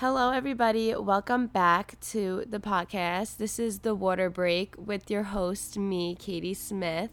Hello, everybody. Welcome back to the podcast. This is The Water Break with your host, me, Katie Smith.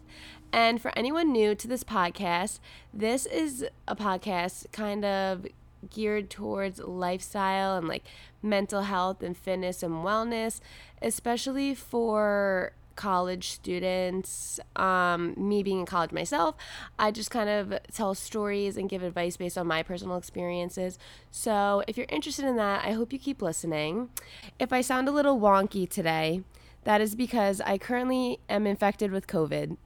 And for anyone new to this podcast, this is a podcast kind of geared towards lifestyle and like mental health and fitness and wellness, especially for college students, um, me being in college myself, I just kind of tell stories and give advice based on my personal experiences. So if you're interested in that, I hope you keep listening. If I sound a little wonky today, that is because I currently am infected with COVID,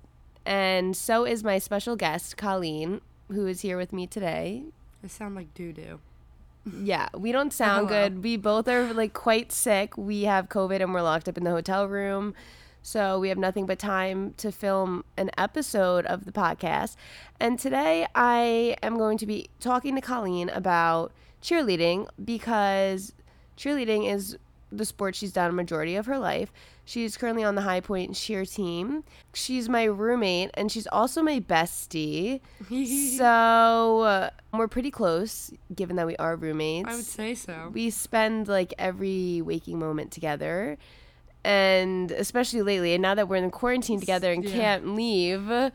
and so is my special guest, Colleen, who is here with me today. I sound like doo doo. Yeah, we don't sound Hello. good. We both are like quite sick. We have COVID and we're locked up in the hotel room. So we have nothing but time to film an episode of the podcast. And today I am going to be talking to Colleen about cheerleading because cheerleading is the sport she's done a majority of her life. She's currently on the High Point cheer team. She's my roommate and she's also my bestie. so uh, we're pretty close given that we are roommates. I would say so. We spend like every waking moment together. And especially lately, and now that we're in quarantine together and Yeah. can't leave, Uh,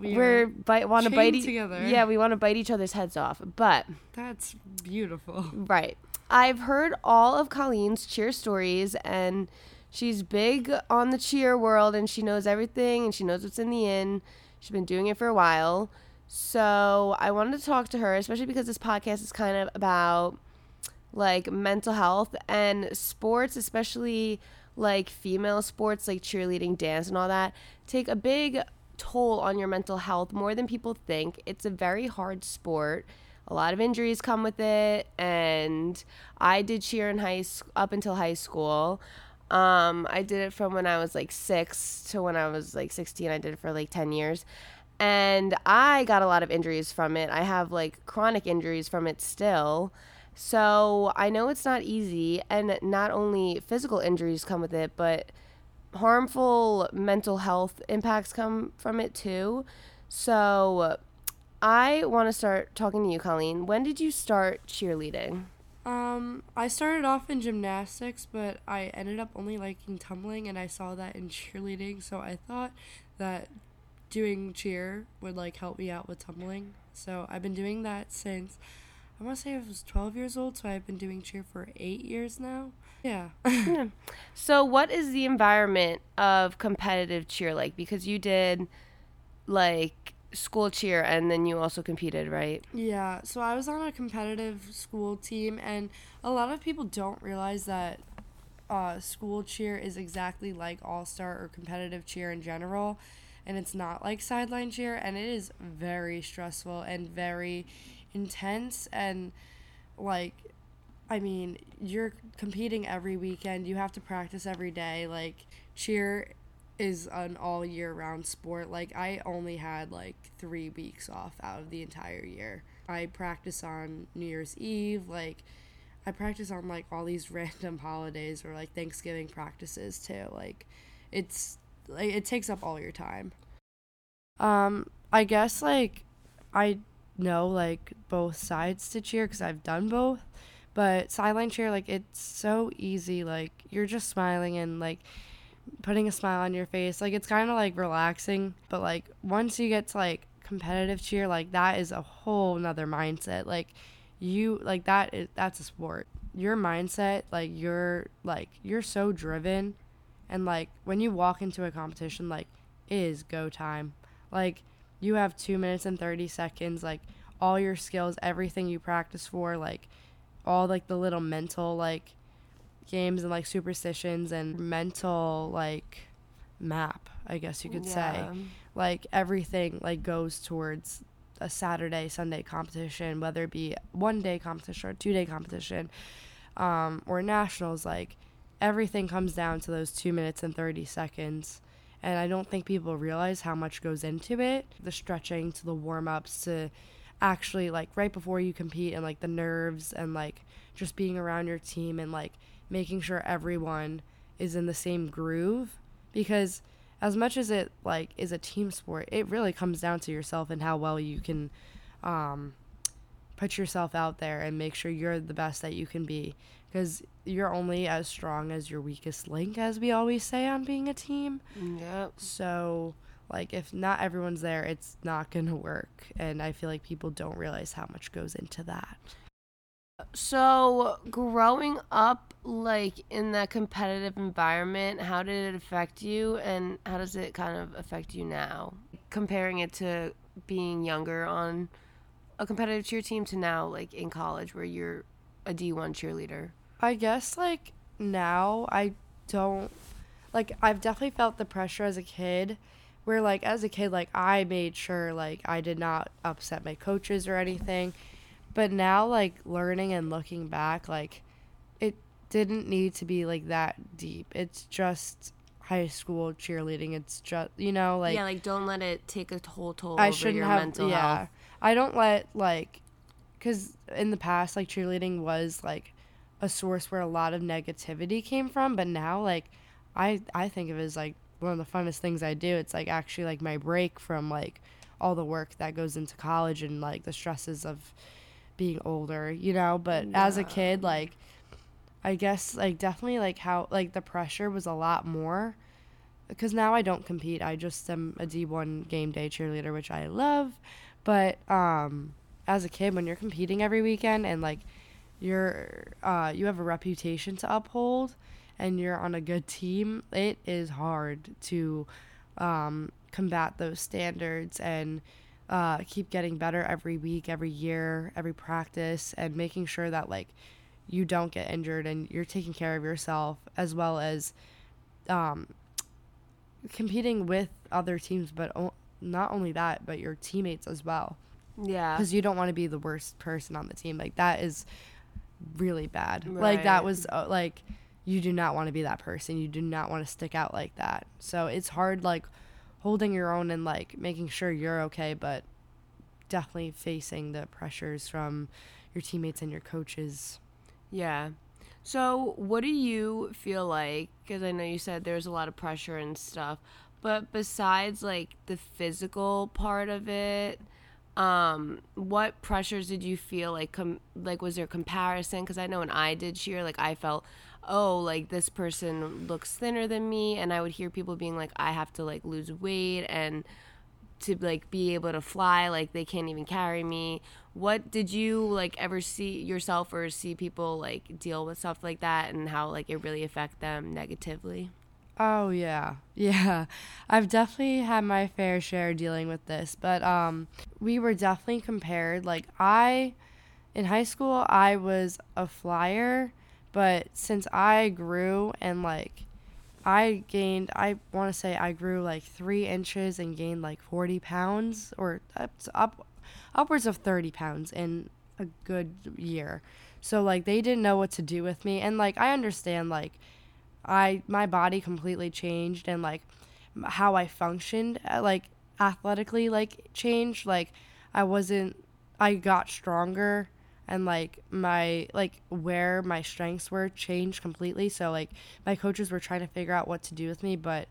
we we're bite want to bite together. Yeah, we want to bite each other's heads off. But that's beautiful. right, I've heard all of Colleen's cheer stories, and she's big on the cheer world, and she knows everything, and she knows what's in the inn. She's been doing it for a while, so I wanted to talk to her, especially because this podcast is kind of about like mental health and sports, especially like female sports like cheerleading, dance, and all that, take a big toll on your mental health more than people think. It's a very hard sport. A lot of injuries come with it, and I did cheer in high up until high school. Um, I did it from when I was like six to when I was like 16. I did it for like 10 years. And I got a lot of injuries from it. I have like chronic injuries from it still. So I know it's not easy, and not only physical injuries come with it, but harmful mental health impacts come from it too. So I want to start talking to you, Colleen. When did you start cheerleading? Um, I started off in gymnastics, but I ended up only liking tumbling, and I saw that in cheerleading, so I thought that doing cheer would like help me out with tumbling. So I've been doing that since I want to say I was 12 years old, so I've been doing cheer for eight years now. Yeah. So, what is the environment of competitive cheer like? Because you did like school cheer and then you also competed, right? Yeah, so I was on a competitive school team, and a lot of people don't realize that uh, school cheer is exactly like all star or competitive cheer in general, and it's not like sideline cheer, and it is very stressful and very intense, and like, I mean, you're competing every weekend, you have to practice every day, like, cheer is an all year round sport. Like I only had like 3 weeks off out of the entire year. I practice on New Year's Eve, like I practice on like all these random holidays or like Thanksgiving practices too. Like it's like it takes up all your time. Um I guess like I know like both sides to cheer cuz I've done both. But sideline cheer like it's so easy like you're just smiling and like putting a smile on your face. Like it's kind of like relaxing, but like once you get to like competitive cheer, like that is a whole nother mindset. Like you like that is that's a sport. Your mindset, like you're like you're so driven and like when you walk into a competition like is go time. Like you have 2 minutes and 30 seconds like all your skills, everything you practice for, like all like the little mental like games and like superstitions and mental like map i guess you could say. Like everything like goes towards a saturday sunday competition whether it be one day competition or two day competition um, or nationals like everything comes down to those two minutes and 30 seconds and i don't think people realize how much goes into it. The stretching to the warm-ups to actually like right before you compete and like the nerves and like just being around your team and like making sure everyone is in the same groove. Because as much as it like is a team sport it really comes down to yourself and how well you can um put yourself out there and make sure you're the best that you can be because you're only as strong as your weakest link as we always say on being a team Yep. so like if not everyone's there it's not going to work and i feel like people don't realize how much goes into that So, growing up like in that competitive environment, how did it affect you and how does it kind of affect you now? Comparing it to being younger on a competitive cheer team to now like in college where you're a D1 cheerleader. I guess like now I don't like I've definitely felt the pressure as a kid where like as a kid like I made sure like I did not upset my coaches or anything. But now like learning and looking back like it didn't need to be like that deep. It's just high school cheerleading. It's just you know like yeah, like don't let it take a whole toll I over shouldn't your have. mental yeah, health. I don't let like, cause in the past like cheerleading was like a source where a lot of negativity came from, but now like, I I think of it as like one of the funnest things I do. It's like actually like my break from like all the work that goes into college and like the stresses of being older, you know. But as a kid, like, I guess like definitely like how like the pressure was a lot more because now I don't compete. I just am a D1 game day cheerleader, which I love. But um, as a kid, when you're competing every weekend and like you're uh, you have a reputation to uphold and you're on a good team, it is hard to um, combat those standards and uh, keep getting better every week, every year, every practice, and making sure that like you don't get injured and you're taking care of yourself as well as um, competing with other teams, but o- not only that, but your teammates as well. Yeah. Because you don't want to be the worst person on the team. Like that is really bad. Like that was uh, like you do not want to be that person. You do not want to stick out like that. So it's hard like holding your own and like making sure you're okay, but definitely facing the pressures from your teammates and your coaches. Yeah. So, what do you feel like? Because I know you said there's a lot of pressure and stuff, but besides like the physical part of it, um, what pressures did you feel like? Com- like, was there comparison? Because I know when I did cheer, like I felt, oh, like this person looks thinner than me, and I would hear people being like, I have to like lose weight and to like be able to fly like they can't even carry me what did you like ever see yourself or see people like deal with stuff like that and how like it really affect them negatively Oh yeah. Yeah. I've definitely had my fair share dealing with this, but um we were definitely compared like I in high school I was a flyer, but since I grew and like I gained I want to say I grew like 3 inches and gained like 40 pounds or up, up upwards of 30 pounds in a good year. So like they didn't know what to do with me and like I understand like I my body completely changed and like how I functioned uh, like athletically like changed. Like I wasn't I got stronger and like my like where my strengths were changed completely. So like my coaches were trying to figure out what to do with me but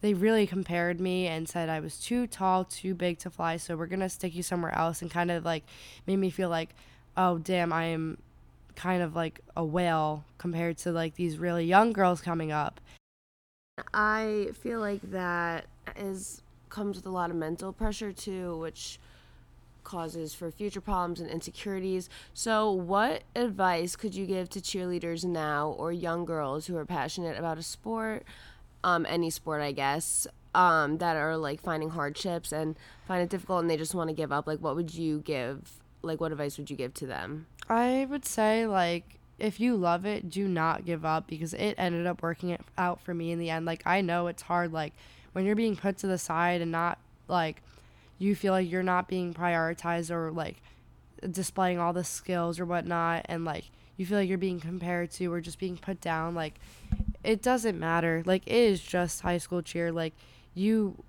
they really compared me and said I was too tall, too big to fly, so we're going to stick you somewhere else and kind of like made me feel like oh damn, I am kind of like a whale compared to like these really young girls coming up. i feel like that is comes with a lot of mental pressure too which causes for future problems and insecurities so what advice could you give to cheerleaders now or young girls who are passionate about a sport um, any sport i guess um, that are like finding hardships and find it difficult and they just want to give up like what would you give like what advice would you give to them? I would say like if you love it, do not give up because it ended up working out for me in the end. Like I know it's hard like when you're being put to the side and not like you feel like you're not being prioritized or like displaying all the skills or whatnot and like you feel like you're being compared to or just being put down like it doesn't matter. Like it is just high school cheer. Like you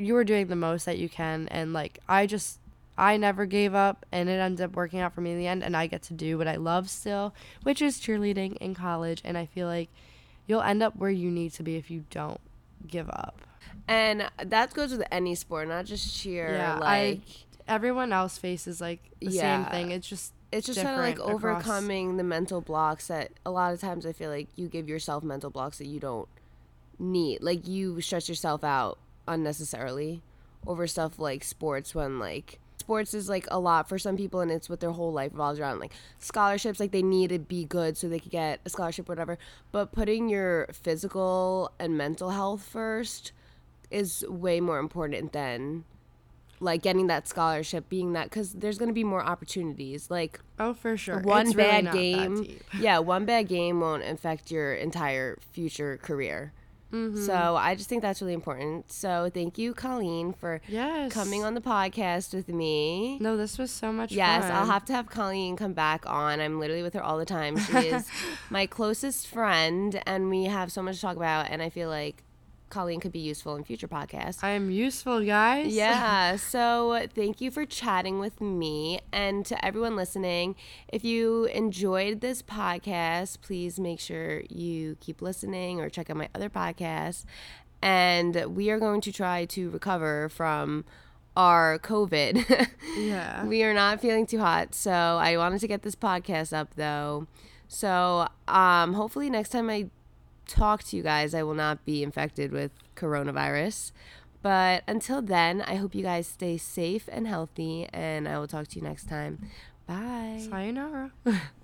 you are doing the most that you can and like i just i never gave up and it ended up working out for me in the end and i get to do what i love still which is cheerleading in college and i feel like you'll end up where you need to be if you don't give up and that goes with any sport not just cheer Yeah, like I everyone else faces like the Yeah. same thing. It's just it's just kind of like different across- overcoming the mental blocks that a lot of times I feel like you give yourself mental blocks that you don't need. Like you stress yourself out unnecessarily over stuff like sports when like sports is like a lot for some people and it's what their whole life revolves around like scholarships like they need to be good so they could get a scholarship whatever. But putting your physical and mental health first is way more important than like getting that scholarship being that because there's going to be more opportunities. Like oh for sure. one It's bad that game yeah one bad game won't affect your entire future career Mm-hmm. so i just think that's really important so thank you colleen for Yes. coming on the podcast with me No, this was so much fun. yes fun. i'll have to have colleen come back on i'm literally with her all the time she is my closest friend and we have so much to talk about and i feel like colleen could be useful in future podcasts I am useful, guys. yeah. So thank you for chatting with me. And to everyone listening, if you enjoyed this podcast, please make sure you keep listening or check out my other podcasts. And we are going to try to recover from our COVID. Yeah. we are not feeling too hot. So I wanted to get this podcast up though. So um, hopefully next time I talk to you guys, I will not be infected with coronavirus. But until then, I hope you guys stay safe and healthy, and I will talk to you next time. Bye. Sayonara.